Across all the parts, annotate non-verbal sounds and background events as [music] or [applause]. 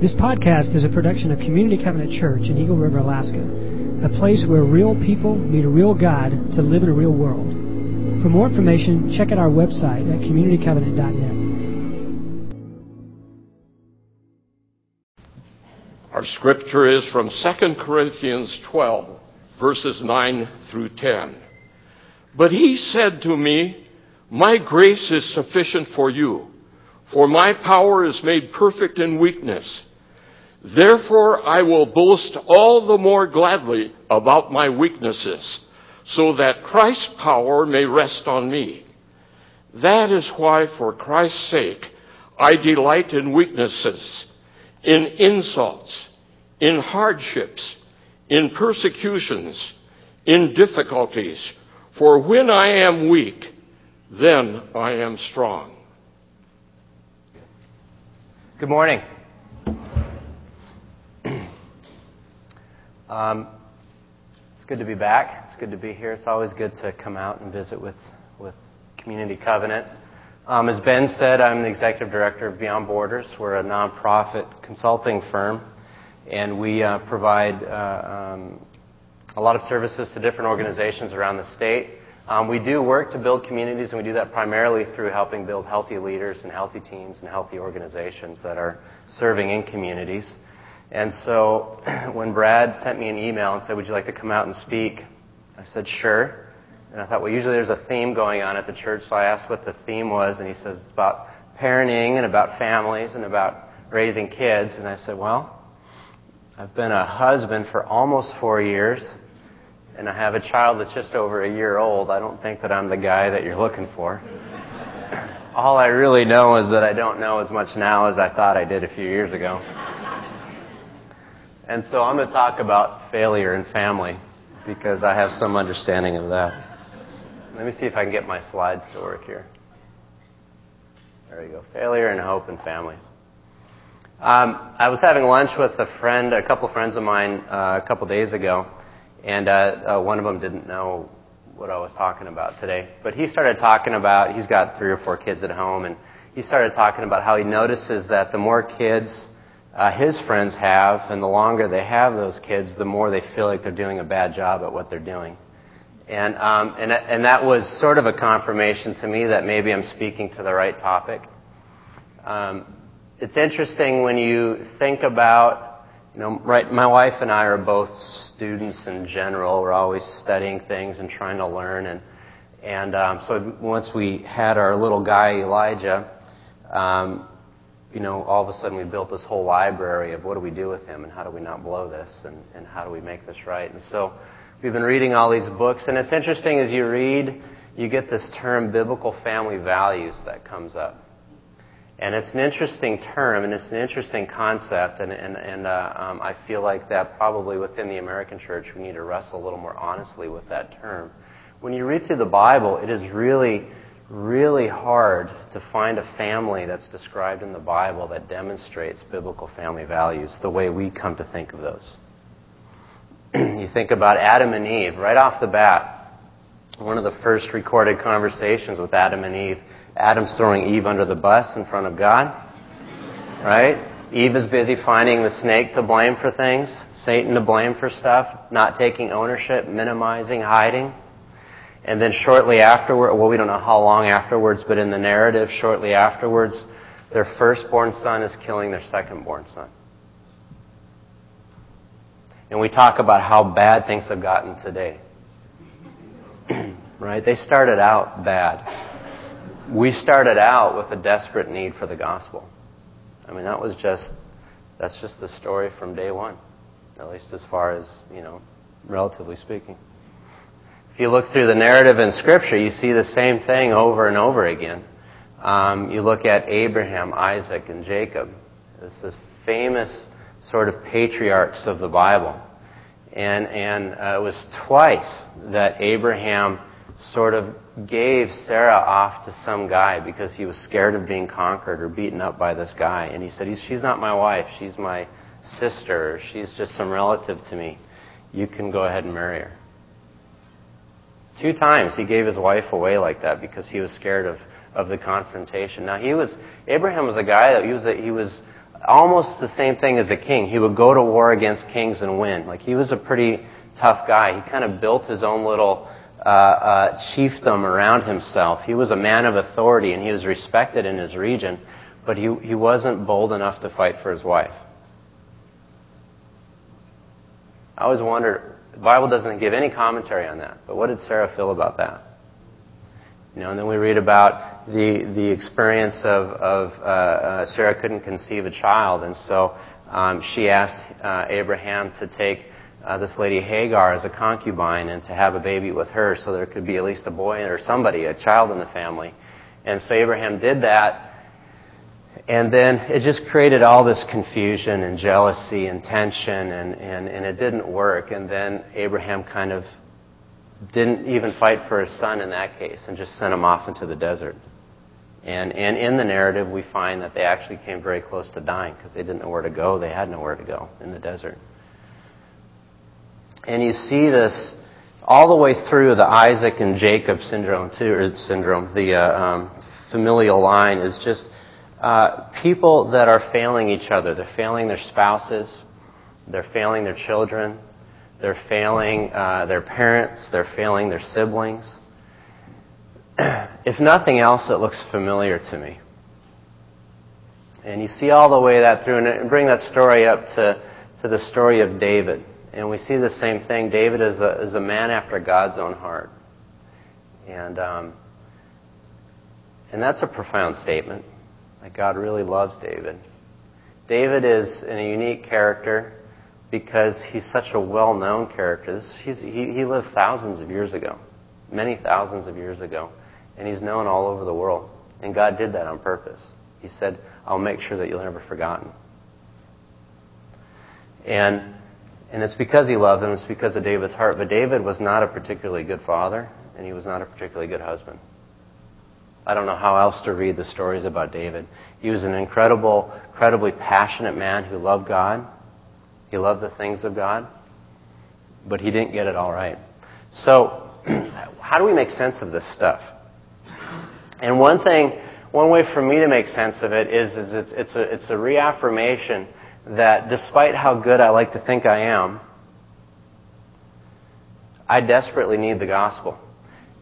This podcast is a production of Community Covenant Church in Eagle River, Alaska, a place where real people meet a real God to live in a real world. For more information, check out our website at communitycovenant.net. Our scripture is from 2 Corinthians 12, verses 9 through 10. But he said to me, My grace is sufficient for you, for my power is made perfect in weakness. Therefore I will boast all the more gladly about my weaknesses, so that Christ's power may rest on me. That is why, for Christ's sake, I delight in weaknesses, in insults, in hardships, in persecutions, in difficulties. For when I am weak, then I am strong. Good morning. Um, it's good to be back. It's good to be here. It's always good to come out and visit with, with Community Covenant. Um, as Ben said, I'm the executive director of Beyond Borders. We're a nonprofit consulting firm, and we uh, provide uh, um, a lot of services to different organizations around the state. Um, we do work to build communities, and we do that primarily through helping build healthy leaders and healthy teams and healthy organizations that are serving in communities. And so [clears throat] when Brad sent me an email and said, Would you like to come out and speak? I said, Sure. And I thought, Well, usually there's a theme going on at the church, so I asked what the theme was, and he says, It's about parenting and about families and about raising kids. And I said, Well, I've been a husband for almost four years, and I have a child that's just over a year old. I don't think that I'm the guy that you're looking for. [clears throat] All I really know is that I don't know as much now as I thought I did a few years ago. And so I'm going to talk about failure in family because I have some understanding of that. Let me see if I can get my slides to work here. There you go. Failure and hope in families. Um, I was having lunch with a friend, a couple friends of mine, uh, a couple days ago, and uh, uh, one of them didn't know what I was talking about today. But he started talking about, he's got three or four kids at home, and he started talking about how he notices that the more kids uh, his friends have, and the longer they have those kids, the more they feel like they're doing a bad job at what they're doing. And, um, and, and that was sort of a confirmation to me that maybe I'm speaking to the right topic. Um, it's interesting when you think about, you know, right, my wife and I are both students in general. We're always studying things and trying to learn. And, and um, so once we had our little guy, Elijah, um, you know, all of a sudden we built this whole library of what do we do with him and how do we not blow this and, and how do we make this right. And so we've been reading all these books and it's interesting as you read, you get this term biblical family values that comes up. And it's an interesting term and it's an interesting concept and, and, and uh, um, I feel like that probably within the American church we need to wrestle a little more honestly with that term. When you read through the Bible, it is really really hard to find a family that's described in the Bible that demonstrates biblical family values the way we come to think of those. [clears throat] you think about Adam and Eve, right off the bat, one of the first recorded conversations with Adam and Eve, Adam's throwing Eve under the bus in front of God, right? Eve is busy finding the snake to blame for things, Satan to blame for stuff, not taking ownership, minimizing, hiding. And then shortly afterward, well, we don't know how long afterwards, but in the narrative, shortly afterwards, their firstborn son is killing their secondborn son. And we talk about how bad things have gotten today. [clears throat] right? They started out bad. We started out with a desperate need for the gospel. I mean, that was just, that's just the story from day one. At least as far as, you know, relatively speaking. If you look through the narrative in Scripture, you see the same thing over and over again. Um, you look at Abraham, Isaac, and Jacob. It's the famous sort of patriarchs of the Bible. And, and uh, it was twice that Abraham sort of gave Sarah off to some guy because he was scared of being conquered or beaten up by this guy. And he said, She's not my wife. She's my sister. She's just some relative to me. You can go ahead and marry her. Two times he gave his wife away like that because he was scared of, of the confrontation. Now he was Abraham was a guy that he was a, he was almost the same thing as a king. He would go to war against kings and win. Like he was a pretty tough guy. He kind of built his own little uh, uh, chiefdom around himself. He was a man of authority and he was respected in his region, but he, he wasn't bold enough to fight for his wife. I always wondered, the Bible doesn't give any commentary on that, but what did Sarah feel about that? You know, and then we read about the the experience of, of uh, uh, Sarah couldn't conceive a child, and so um, she asked uh, Abraham to take uh, this lady Hagar as a concubine and to have a baby with her, so there could be at least a boy or somebody, a child in the family. And so Abraham did that, and then it just created all this confusion and jealousy and tension, and, and, and it didn't work. And then Abraham kind of didn't even fight for his son in that case and just sent him off into the desert. And, and in the narrative, we find that they actually came very close to dying because they didn't know where to go. They had nowhere to go in the desert. And you see this all the way through the Isaac and Jacob syndrome, too, or syndrome. The uh, um, familial line is just uh, people that are failing each other. They're failing their spouses. They're failing their children. They're failing uh, their parents. They're failing their siblings. [clears throat] if nothing else, it looks familiar to me. And you see all the way that through, and bring that story up to, to the story of David. And we see the same thing. David is a, is a man after God's own heart. And, um, and that's a profound statement that God really loves David. David is a unique character because he's such a well known character. He's, he, he lived thousands of years ago, many thousands of years ago, and he's known all over the world. And God did that on purpose. He said, I'll make sure that you'll never be forgotten. And, and it's because he loved him, it's because of David's heart. But David was not a particularly good father, and he was not a particularly good husband. I don't know how else to read the stories about David. He was an incredible, incredibly passionate man who loved God he loved the things of God, but he didn't get it all right. So, [clears throat] how do we make sense of this stuff? And one thing, one way for me to make sense of it is, is it's, it's, a, it's a reaffirmation that despite how good I like to think I am, I desperately need the gospel.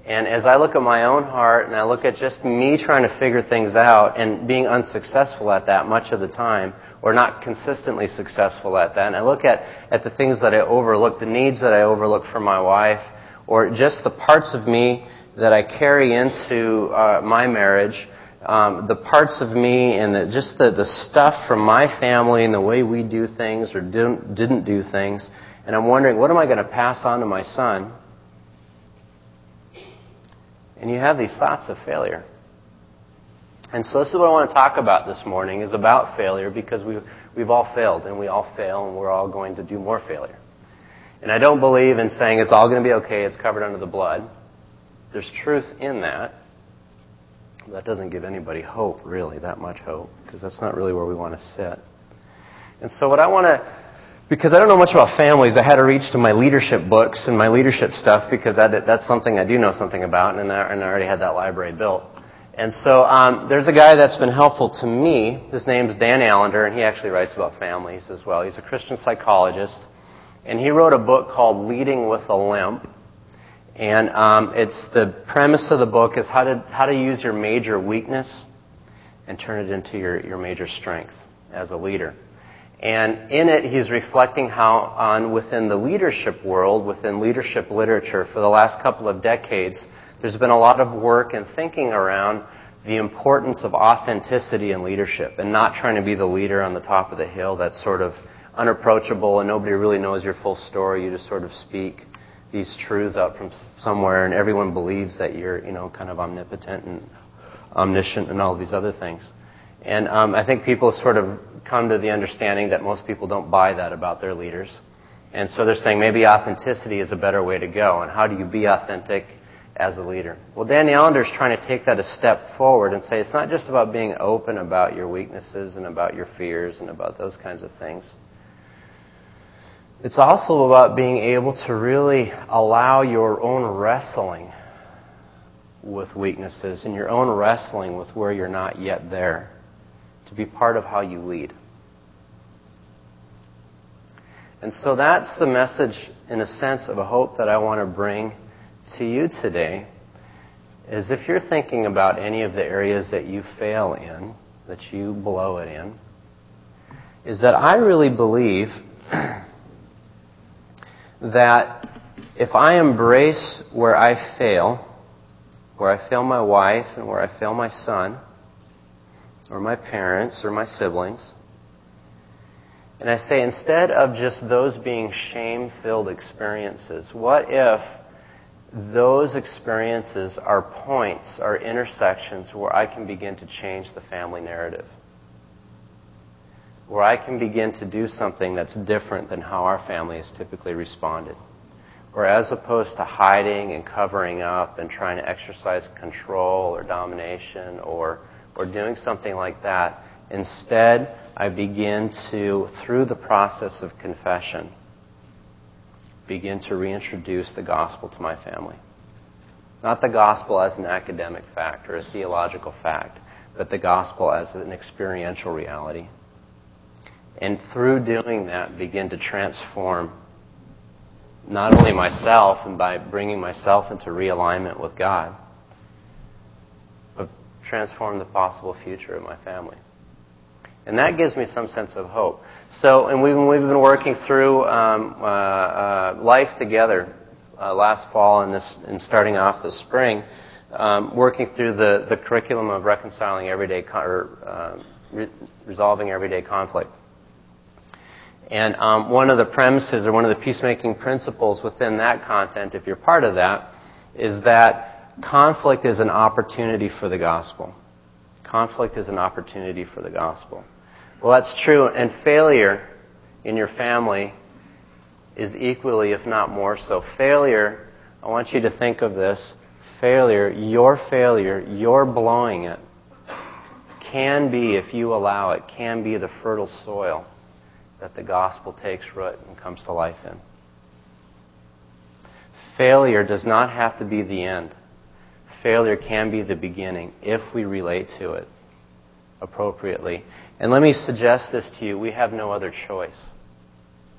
And as I look at my own heart and I look at just me trying to figure things out and being unsuccessful at that much of the time, or not consistently successful at that, and I look at, at the things that I overlook, the needs that I overlook for my wife, or just the parts of me that I carry into uh, my marriage, um, the parts of me and the, just the, the stuff from my family and the way we do things or didn't, didn't do things, and I'm wondering, what am I going to pass on to my son? And you have these thoughts of failure. And so this is what I want to talk about this morning is about failure because we've, we've all failed and we all fail and we're all going to do more failure. And I don't believe in saying it's all going to be okay, it's covered under the blood. There's truth in that. That doesn't give anybody hope, really, that much hope, because that's not really where we want to sit. And so what I want to because I don't know much about families, I had to reach to my leadership books and my leadership stuff because that, that's something I do know something about, and I, and I already had that library built. And so um, there's a guy that's been helpful to me. His name's Dan Allender, and he actually writes about families as well. He's a Christian psychologist, and he wrote a book called Leading with a Limp. And um, it's the premise of the book is how to how to use your major weakness and turn it into your, your major strength as a leader. And in it, he's reflecting how on within the leadership world, within leadership literature, for the last couple of decades, there's been a lot of work and thinking around the importance of authenticity in leadership and not trying to be the leader on the top of the hill that's sort of unapproachable and nobody really knows your full story. You just sort of speak these truths out from somewhere and everyone believes that you're, you know, kind of omnipotent and omniscient and all these other things. And um, I think people sort of come to the understanding that most people don't buy that about their leaders. And so they're saying maybe authenticity is a better way to go. And how do you be authentic as a leader? Well, Danny Allender is trying to take that a step forward and say it's not just about being open about your weaknesses and about your fears and about those kinds of things. It's also about being able to really allow your own wrestling with weaknesses and your own wrestling with where you're not yet there to be part of how you lead. And so that's the message, in a sense, of a hope that I want to bring to you today. Is if you're thinking about any of the areas that you fail in, that you blow it in, is that I really believe [clears throat] that if I embrace where I fail, where I fail my wife and where I fail my son, or my parents or my siblings, and I say, instead of just those being shame filled experiences, what if those experiences are points, are intersections where I can begin to change the family narrative? Where I can begin to do something that's different than how our family has typically responded. Or as opposed to hiding and covering up and trying to exercise control or domination or, or doing something like that, instead, I begin to, through the process of confession, begin to reintroduce the gospel to my family. Not the gospel as an academic fact or a theological fact, but the gospel as an experiential reality. And through doing that, begin to transform not only myself and by bringing myself into realignment with God, transform the possible future of my family. And that gives me some sense of hope. So, and we've, we've been working through um, uh, uh, life together uh, last fall and, this, and starting off this spring, um, working through the, the curriculum of reconciling everyday con- or uh, re- resolving everyday conflict. And um, one of the premises or one of the peacemaking principles within that content, if you're part of that, is that conflict is an opportunity for the gospel. Conflict is an opportunity for the gospel. Well, that's true. And failure in your family is equally, if not more so. Failure, I want you to think of this failure, your failure, your blowing it, can be, if you allow it, can be the fertile soil that the gospel takes root and comes to life in. Failure does not have to be the end. Failure can be the beginning if we relate to it appropriately. And let me suggest this to you we have no other choice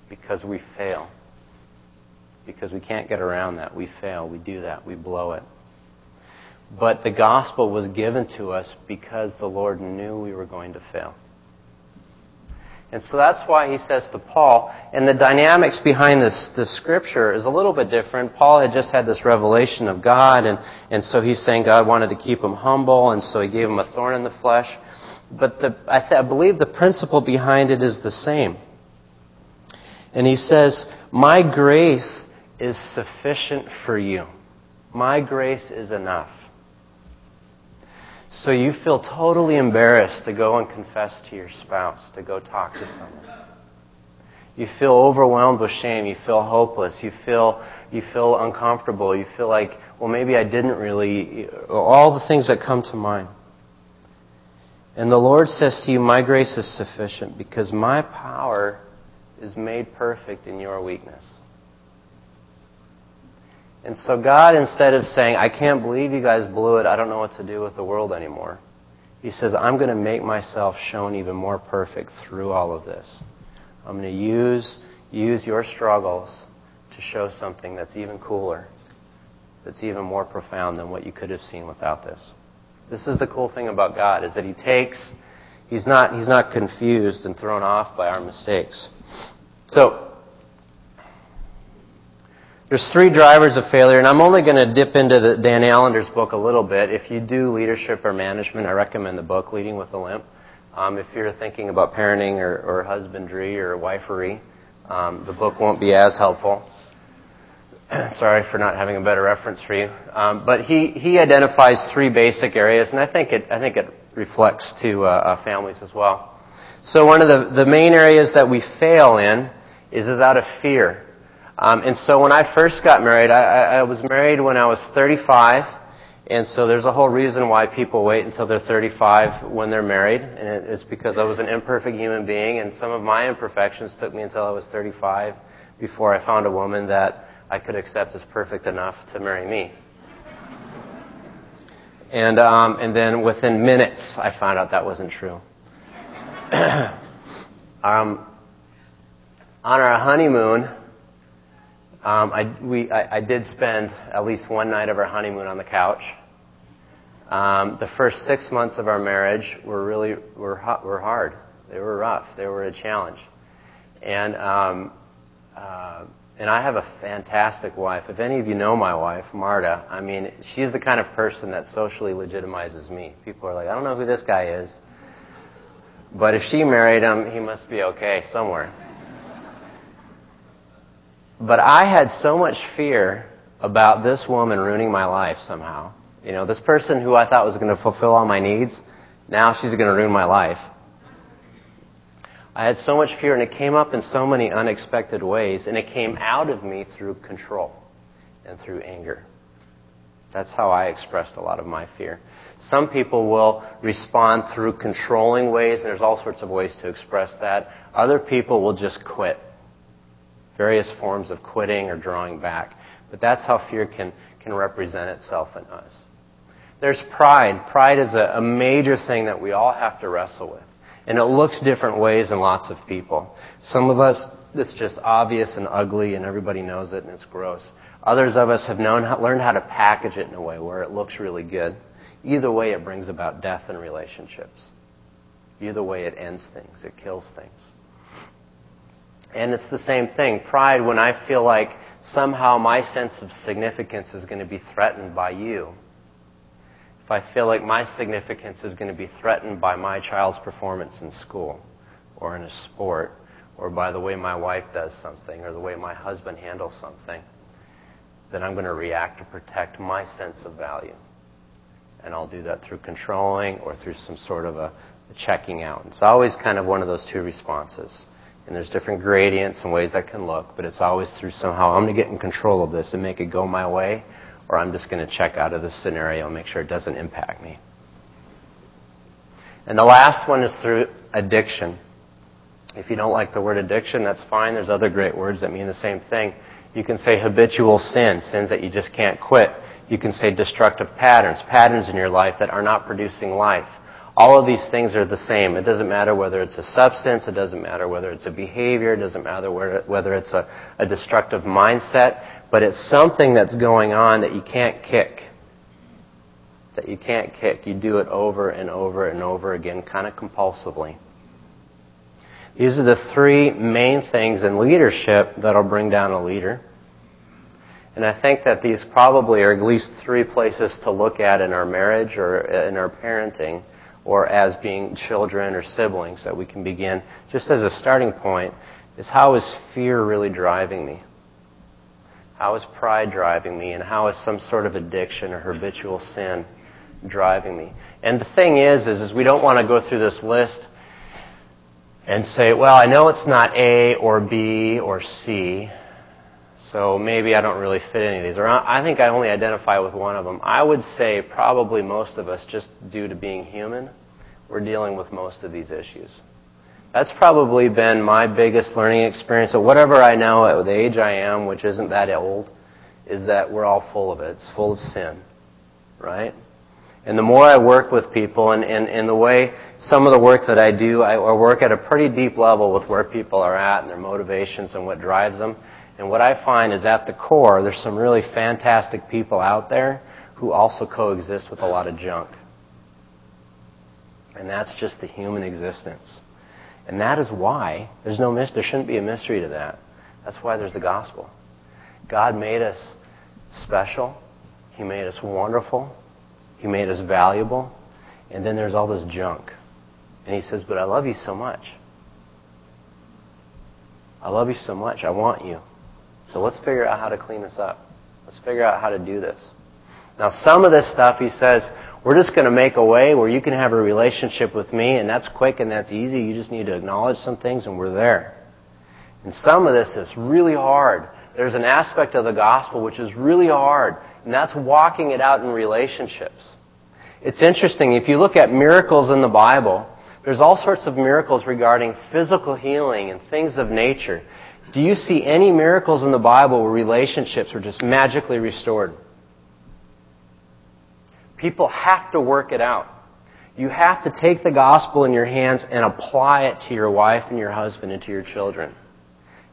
because we fail. Because we can't get around that. We fail. We do that. We blow it. But the gospel was given to us because the Lord knew we were going to fail. And so that's why he says to Paul, and the dynamics behind this, this scripture is a little bit different. Paul had just had this revelation of God, and, and so he's saying God wanted to keep him humble, and so he gave him a thorn in the flesh. But the, I, th- I believe the principle behind it is the same. And he says, My grace is sufficient for you. My grace is enough. So you feel totally embarrassed to go and confess to your spouse, to go talk to someone. You feel overwhelmed with shame. You feel hopeless. You feel, you feel uncomfortable. You feel like, well, maybe I didn't really, all the things that come to mind. And the Lord says to you, My grace is sufficient because my power is made perfect in your weakness. And so God, instead of saying, I can't believe you guys blew it, I don't know what to do with the world anymore, He says, I'm going to make myself shown even more perfect through all of this. I'm going to use, use your struggles to show something that's even cooler, that's even more profound than what you could have seen without this. This is the cool thing about God, is that He takes, He's not, He's not confused and thrown off by our mistakes. So, there's three drivers of failure, and I'm only going to dip into the Dan Allender's book a little bit. If you do leadership or management, I recommend the book, Leading with a Limp. Um, if you're thinking about parenting or, or husbandry or wifery, um, the book won't be as helpful. [clears throat] Sorry for not having a better reference for you. Um, but he, he identifies three basic areas, and I think it, I think it reflects to uh, uh, families as well. So one of the, the main areas that we fail in is, is out of fear. Um, and so when I first got married, I, I was married when I was 35, and so there's a whole reason why people wait until they're 35 when they're married, and it's because I was an imperfect human being, and some of my imperfections took me until I was 35 before I found a woman that I could accept as perfect enough to marry me. And, um, and then within minutes, I found out that wasn't true. [clears throat] um, on our honeymoon, um, I, we, I, I, did spend at least one night of our honeymoon on the couch. Um, the first six months of our marriage were really were, were hard. They were rough. They were a challenge. And um, uh, and I have a fantastic wife. If any of you know my wife, Marta, I mean, she's the kind of person that socially legitimizes me. People are like, I don't know who this guy is, but if she married him, he must be okay somewhere. But I had so much fear about this woman ruining my life somehow. You know, this person who I thought was going to fulfill all my needs, now she's going to ruin my life. I had so much fear, and it came up in so many unexpected ways, and it came out of me through control and through anger. That's how I expressed a lot of my fear. Some people will respond through controlling ways, and there's all sorts of ways to express that. Other people will just quit. Various forms of quitting or drawing back. But that's how fear can, can represent itself in us. There's pride. Pride is a, a major thing that we all have to wrestle with. And it looks different ways in lots of people. Some of us, it's just obvious and ugly and everybody knows it and it's gross. Others of us have known, learned how to package it in a way where it looks really good. Either way, it brings about death in relationships. Either way, it ends things. It kills things. And it's the same thing. Pride, when I feel like somehow my sense of significance is going to be threatened by you if I feel like my significance is going to be threatened by my child's performance in school or in a sport or by the way my wife does something or the way my husband handles something, then I'm going to react to protect my sense of value. And I'll do that through controlling or through some sort of a, checking out. It's always kind of one of those two responses. And there's different gradients and ways that can look, but it's always through somehow I'm going to get in control of this and make it go my way or I'm just going to check out of this scenario and make sure it doesn't impact me. And the last one is through addiction. If you don't like the word addiction, that's fine. There's other great words that mean the same thing. You can say habitual sin, sins that you just can't quit. You can say destructive patterns, patterns in your life that are not producing life. All of these things are the same. It doesn't matter whether it's a substance, it doesn't matter whether it's a behavior, it doesn't matter whether it's a, a destructive mindset, but it's something that's going on that you can't kick. That you can't kick. You do it over and over and over again, kind of compulsively. These are the three main things in leadership that'll bring down a leader. And I think that these probably are at least three places to look at in our marriage or uh, in our parenting or as being children or siblings that we can begin, just as a starting point, is how is fear really driving me? How is pride driving me? And how is some sort of addiction or habitual sin driving me? And the thing is, is, is we don't want to go through this list and say, well, I know it's not A or B or C, so maybe I don't really fit any of these. Or I think I only identify with one of them. I would say probably most of us, just due to being human, we're dealing with most of these issues. That's probably been my biggest learning experience. So whatever I know at the age I am, which isn't that old, is that we're all full of it. It's full of sin. Right? And the more I work with people, and, and, and the way some of the work that I do, I, I work at a pretty deep level with where people are at and their motivations and what drives them. And what I find is at the core, there's some really fantastic people out there who also coexist with a lot of junk. And that's just the human existence. And that is why there's no there shouldn't be a mystery to that. That's why there's the gospel. God made us special. He made us wonderful. He made us valuable. And then there's all this junk. And he says, But I love you so much. I love you so much. I want you. So let's figure out how to clean this up. Let's figure out how to do this. Now, some of this stuff, he says, we're just going to make a way where you can have a relationship with me, and that's quick and that's easy. You just need to acknowledge some things, and we're there. And some of this is really hard. There's an aspect of the gospel which is really hard, and that's walking it out in relationships. It's interesting. If you look at miracles in the Bible, there's all sorts of miracles regarding physical healing and things of nature. Do you see any miracles in the Bible where relationships were just magically restored? People have to work it out. You have to take the gospel in your hands and apply it to your wife and your husband and to your children.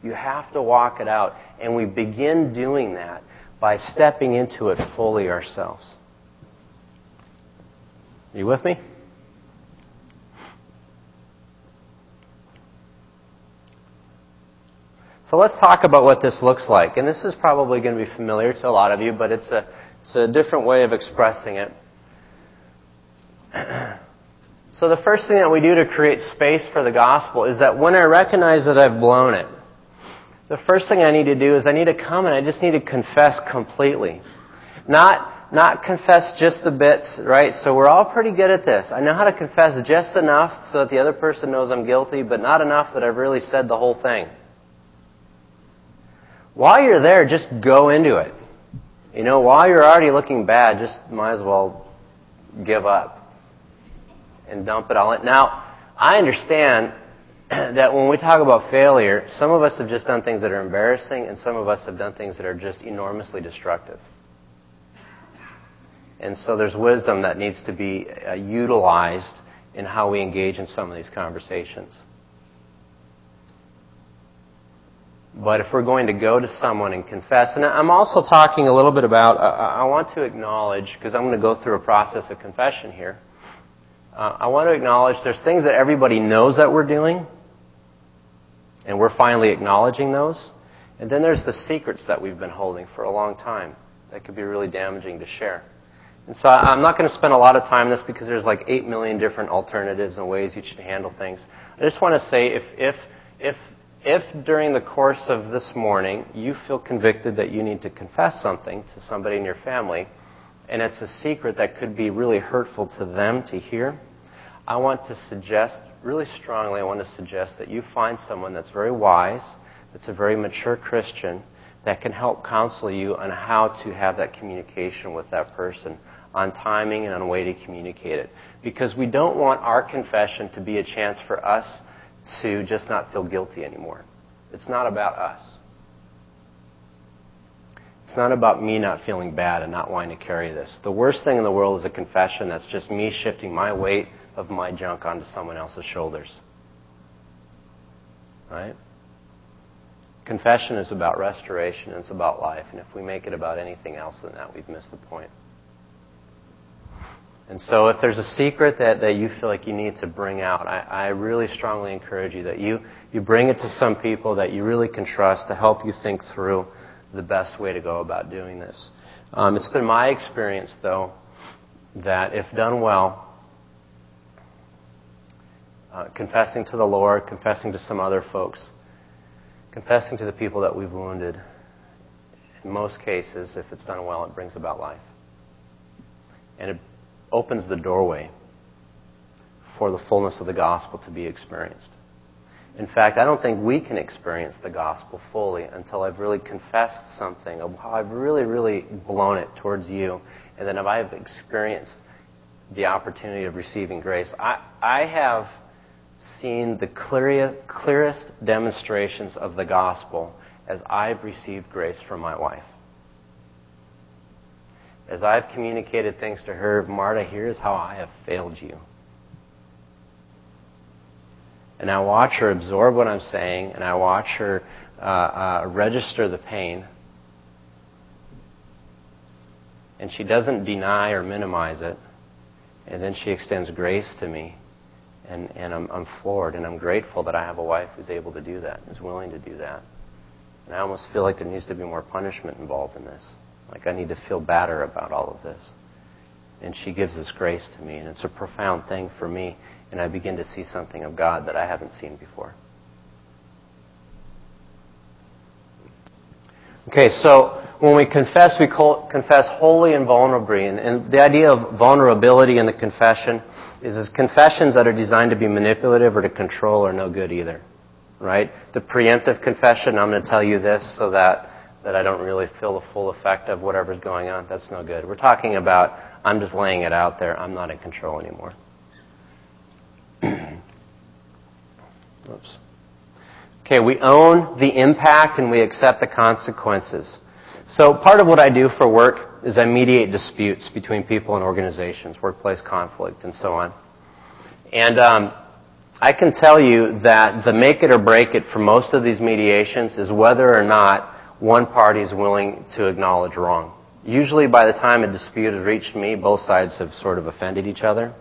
You have to walk it out. And we begin doing that by stepping into it fully ourselves. Are you with me? So let's talk about what this looks like. And this is probably going to be familiar to a lot of you, but it's a, it's a different way of expressing it. [clears throat] so the first thing that we do to create space for the gospel is that when I recognize that I've blown it, the first thing I need to do is I need to come and I just need to confess completely. Not, not confess just the bits, right? So we're all pretty good at this. I know how to confess just enough so that the other person knows I'm guilty, but not enough that I've really said the whole thing. While you're there, just go into it. You know, while you're already looking bad, just might as well give up and dump it all in. Now, I understand [clears throat] that when we talk about failure, some of us have just done things that are embarrassing, and some of us have done things that are just enormously destructive. And so there's wisdom that needs to be uh, utilized in how we engage in some of these conversations. But if we're going to go to someone and confess, and I'm also talking a little bit about, uh, I want to acknowledge, because I'm going to go through a process of confession here. Uh, I want to acknowledge there's things that everybody knows that we're doing, and we're finally acknowledging those. And then there's the secrets that we've been holding for a long time that could be really damaging to share. And so I'm not going to spend a lot of time on this because there's like 8 million different alternatives and ways you should handle things. I just want to say if, if, if if during the course of this morning you feel convicted that you need to confess something to somebody in your family, and it's a secret that could be really hurtful to them to hear, I want to suggest, really strongly, I want to suggest that you find someone that's very wise, that's a very mature Christian, that can help counsel you on how to have that communication with that person, on timing and on a way to communicate it. Because we don't want our confession to be a chance for us to just not feel guilty anymore. It's not about us. It's not about me not feeling bad and not wanting to carry this. The worst thing in the world is a confession that's just me shifting my weight of my junk onto someone else's shoulders. Right? Confession is about restoration, and it's about life. And if we make it about anything else than that, we've missed the point. And so if there's a secret that, that you feel like you need to bring out, I, I really strongly encourage you that you, you bring it to some people that you really can trust to help you think through the best way to go about doing this. Um, it's been my experience, though, that if done well, uh, confessing to the Lord, confessing to some other folks, confessing to the people that we've wounded, in most cases, if it's done well, it brings about life. And it opens the doorway for the fullness of the gospel to be experienced. In fact, I don't think we can experience the gospel fully until I've really confessed something, how I've really, really blown it towards you, and then if I've experienced the opportunity of receiving grace. I, I have seen the clearest, clearest demonstrations of the gospel as I've received grace from my wife as I've communicated things to her, Marta, here's how I have failed you. And I watch her absorb what I'm saying, and I watch her uh, uh, register the pain. And she doesn't deny or minimize it. And then she extends grace to me. And, and I'm, I'm floored, and I'm grateful that I have a wife who's able to do that, who's willing to do that. And I almost feel like there needs to be more punishment involved in this. Like I need to feel better about all of this. And she gives this grace to me, and it's a profound thing for me, and I begin to see something of God that I haven't seen before. Okay, so when we confess, we confess wholly and vulnerably. And, and, the idea of vulnerability in the confession is, is confessions that are designed to be manipulative or to control are no good either. Right? The preemptive confession, I'm going to tell you this so that that I don't really feel the full effect of whatever's going on, that's no good. We're talking about I'm just laying it out there. I'm not in control anymore. [clears throat] Oops. Okay, we own the impact and we accept the consequences. So part of what I do for work is I mediate disputes between people and organizations, workplace conflict, and so on. And um, I can tell you that the make it or break it for most of these mediations is whether or not one party is willing to acknowledge wrong. Usually, by the time a dispute has reached me, both sides have sort of offended each other.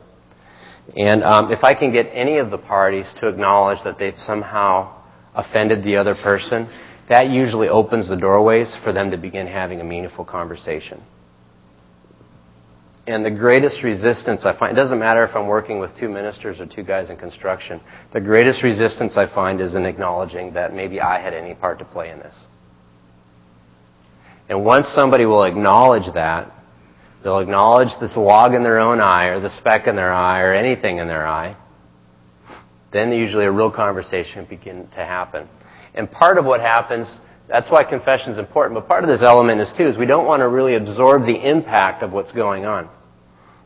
And um, if I can get any of the parties to acknowledge that they've somehow offended the other person, that usually opens the doorways for them to begin having a meaningful conversation. And the greatest resistance I find, it doesn't matter if I'm working with two ministers or two guys in construction, the greatest resistance I find is in acknowledging that maybe I had any part to play in this. And once somebody will acknowledge that, they'll acknowledge this log in their own eye or the speck in their eye or anything in their eye, then usually a real conversation begin to happen. And part of what happens, that's why confession is important, but part of this element is too, is we don't want to really absorb the impact of what's going on.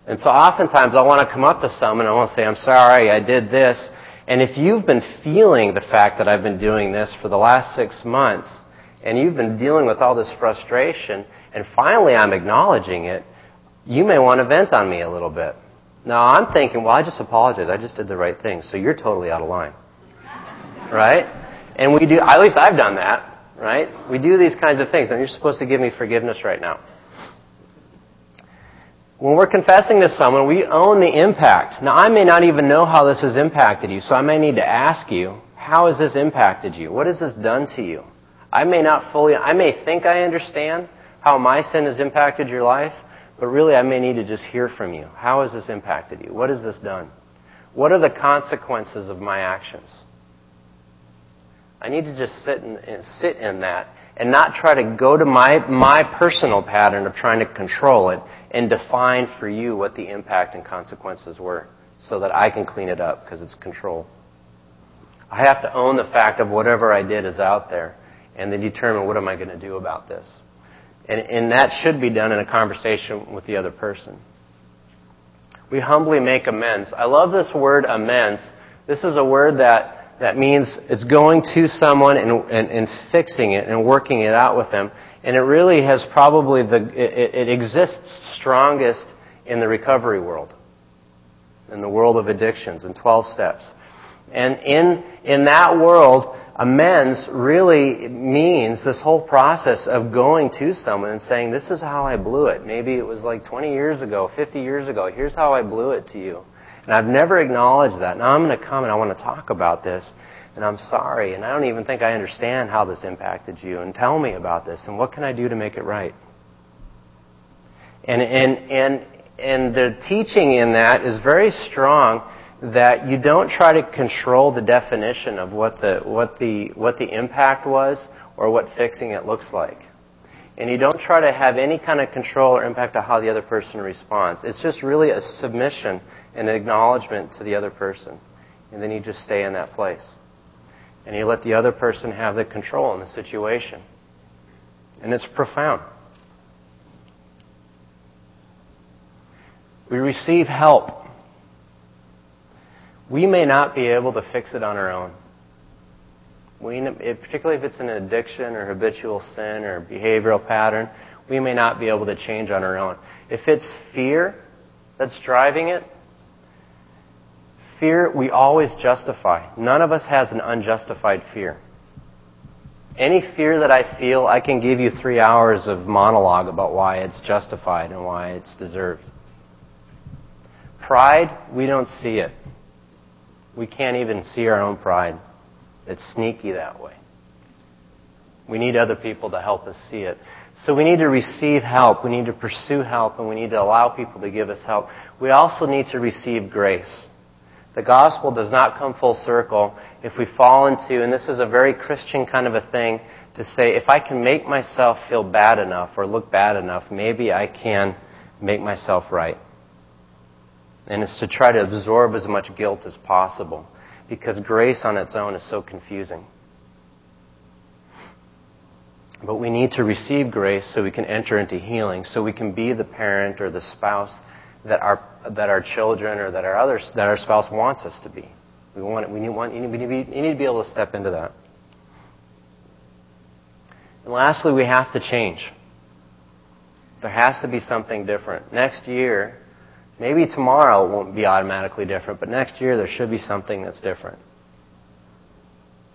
And so oftentimes I want to come up to someone and I want to say, I'm sorry, I did this. And if you've been feeling the fact that I've been doing this for the last six months, and you've been dealing with all this frustration, and finally I'm acknowledging it, you may want to vent on me a little bit. Now I'm thinking, well, I just apologize. I just did the right thing. So you're totally out of line. Right? And we do, at least I've done that, right? We do these kinds of things. Now you're supposed to give me forgiveness right now. When we're confessing to someone, we own the impact. Now I may not even know how this has impacted you, so I may need to ask you, how has this impacted you? What has this done to you? I may not fully, I may think I understand how my sin has impacted your life, but really I may need to just hear from you. How has this impacted you? What has this done? What are the consequences of my actions? I need to just sit in, sit in that and not try to go to my, my personal pattern of trying to control it and define for you what the impact and consequences were so that I can clean it up because it's control. I have to own the fact of whatever I did is out there and then determine what am I going to do about this. And, and that should be done in a conversation with the other person. We humbly make amends. I love this word amends. This is a word that that means it's going to someone and, and, and, fixing it and working it out with them. And it really has probably the, it, it exists strongest in the recovery world, in the world of addictions and 12 steps. And in, in that world, amends really means this whole process of going to someone and saying, this is how I blew it. Maybe it was like 20 years ago, 50 years ago. Here's how I blew it to you. And I've never acknowledged that. Now I'm going to come and I want to talk about this. And I'm sorry. And I don't even think I understand how this impacted you. And tell me about this. And what can I do to make it right? And, and, and, and the teaching in that is very strong that you don't try to control the definition of what the, what the, what the impact was or what fixing it looks like. And you don't try to have any kind of control or impact on how the other person responds. It's just really a submission and an acknowledgement to the other person. And then you just stay in that place. And you let the other person have the control in the situation. And it's profound. We receive help. We may not be able to fix it on our own. We, particularly if it's an addiction or habitual sin or behavioral pattern, we may not be able to change on our own. If it's fear that's driving it, fear we always justify. None of us has an unjustified fear. Any fear that I feel, I can give you three hours of monologue about why it's justified and why it's deserved. Pride, we don't see it. We can't even see our own pride. It's sneaky that way. We need other people to help us see it. So we need to receive help. We need to pursue help and we need to allow people to give us help. We also need to receive grace. The gospel does not come full circle if we fall into, and this is a very Christian kind of a thing, to say, if I can make myself feel bad enough or look bad enough, maybe I can make myself right. And it's to try to absorb as much guilt as possible because grace on its own is so confusing. But we need to receive grace so we can enter into healing, so we can be the parent or the spouse that our, that our children or that our, others, that our spouse wants us to be. We, want, we, need, want, we, need to be, we need to be able to step into that. And lastly, we have to change. There has to be something different. Next year, Maybe tomorrow won't be automatically different, but next year there should be something that's different.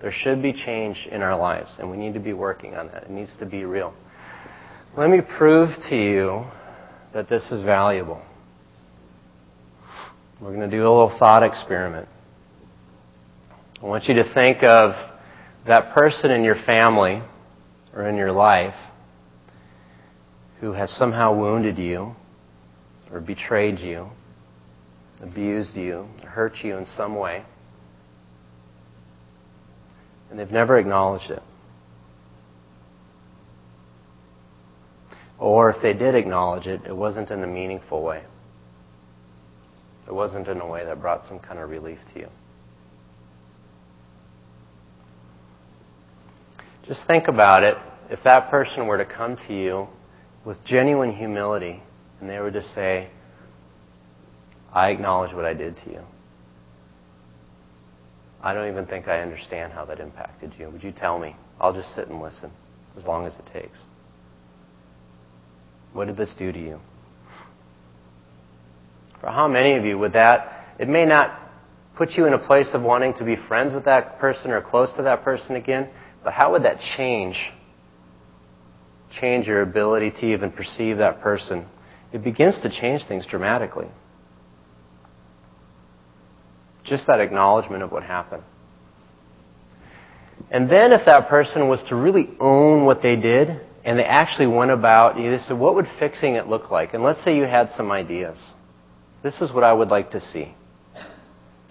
There should be change in our lives, and we need to be working on that. It needs to be real. Let me prove to you that this is valuable. We're going to do a little thought experiment. I want you to think of that person in your family or in your life who has somehow wounded you or betrayed you, abused you, hurt you in some way, and they've never acknowledged it. Or if they did acknowledge it, it wasn't in a meaningful way. It wasn't in a way that brought some kind of relief to you. Just think about it. If that person were to come to you with genuine humility and they were to say, I acknowledge what I did to you. I don't even think I understand how that impacted you. Would you tell me? I'll just sit and listen as long as it takes. What did this do to you? For how many of you would that, it may not put you in a place of wanting to be friends with that person or close to that person again, but how would that change? Change your ability to even perceive that person. It begins to change things dramatically. Just that acknowledgement of what happened. And then if that person was to really own what they did, and they actually went about, you said, what would fixing it look like? And let's say you had some ideas. This is what I would like to see.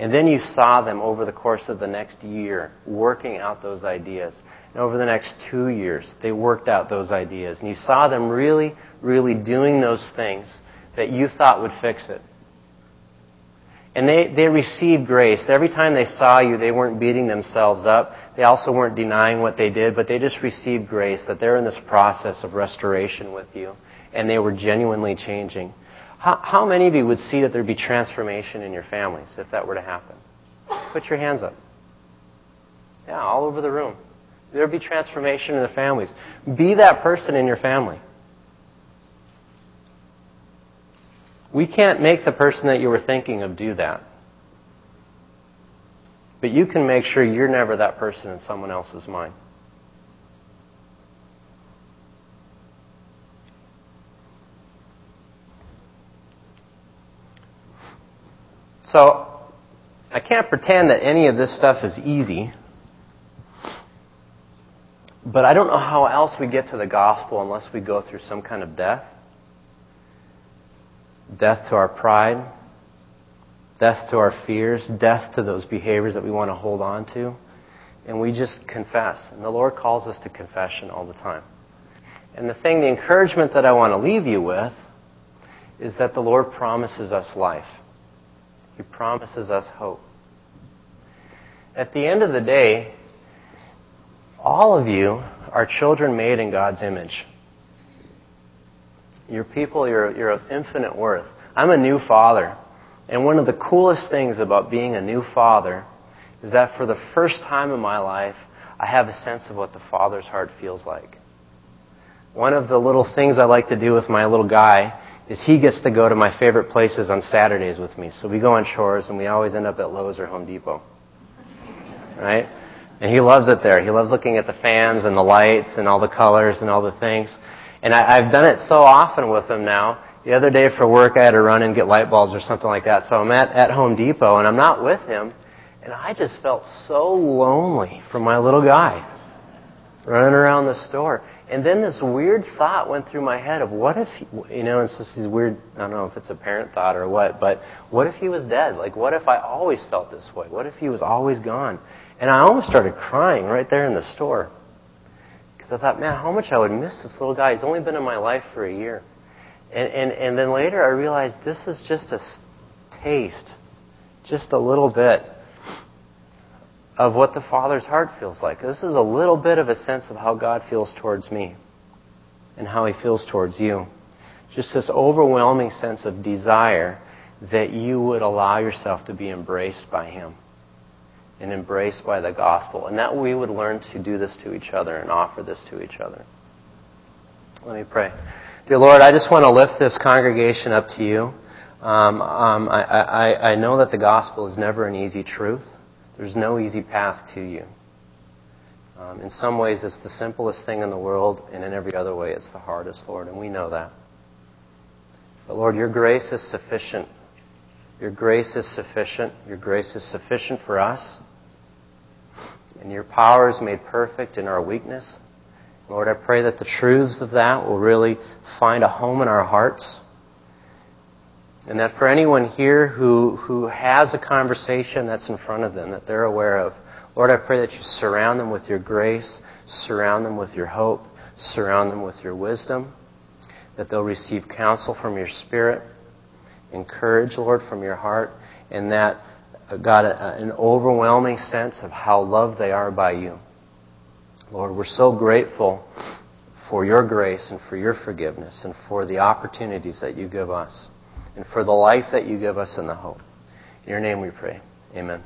And then you saw them over the course of the next year working out those ideas. And over the next two years, they worked out those ideas. And you saw them really, really doing those things that you thought would fix it. And they, they received grace. Every time they saw you, they weren't beating themselves up. They also weren't denying what they did, but they just received grace that they're in this process of restoration with you. And they were genuinely changing. How, how many of you would see that there'd be transformation in your families if that were to happen? Put your hands up. Yeah, all over the room. There'd be transformation in the families. Be that person in your family. We can't make the person that you were thinking of do that. But you can make sure you're never that person in someone else's mind. So, I can't pretend that any of this stuff is easy. But I don't know how else we get to the gospel unless we go through some kind of death death to our pride, death to our fears, death to those behaviors that we want to hold on to. And we just confess. And the Lord calls us to confession all the time. And the thing, the encouragement that I want to leave you with is that the Lord promises us life. He promises us hope. At the end of the day, all of you are children made in God's image. You're people, you're, you're of infinite worth. I'm a new father. And one of the coolest things about being a new father is that for the first time in my life, I have a sense of what the father's heart feels like. One of the little things I like to do with my little guy is he gets to go to my favorite places on Saturdays with me. So we go on chores and we always end up at Lowe's or Home Depot. Right? And he loves it there. He loves looking at the fans and the lights and all the colors and all the things. And I, I've done it so often with him now. The other day for work, I had to run and get light bulbs or something like that. So I'm at, at Home Depot and I'm not with him. And I just felt so lonely for my little guy running around the store. And then this weird thought went through my head of what if, you know, it's just these weird, I don't know if it's a parent thought or what, but what if he was dead? Like, what if I always felt this way? What if he was always gone? And I almost started crying right there in the store. Because I thought, man, how much I would miss this little guy. He's only been in my life for a year. And, and, and then later I realized this is just a taste, just a little bit of what the Father's heart feels like. This is a little bit of a sense of how God feels towards me and how He feels towards you. Just this overwhelming sense of desire that you would allow yourself to be embraced by Him and embraced by the gospel, and that we would learn to do this to each other and offer this to each other. Let me pray. Dear Lord, I just want to lift this congregation up to you. Um, um, I, I, I know that the gospel is never an easy truth. There's no easy path to you. Um, in some ways, it's the simplest thing in the world, and in every other way, it's the hardest, Lord, and we know that. But Lord, your grace is sufficient. Your grace is sufficient. Your grace is sufficient for us. And your power is made perfect in our weakness. Lord, I pray that the truths of that will really find a home in our hearts. And that for anyone here who, who has a conversation that's in front of them that they're aware of, Lord, I pray that you surround them with your grace, surround them with your hope, surround them with your wisdom, that they'll receive counsel from your spirit, encourage, Lord, from your heart, and that, uh, God, an overwhelming sense of how loved they are by you. Lord, we're so grateful for your grace and for your forgiveness and for the opportunities that you give us and for the life that you give us and the hope. In your name we pray. Amen.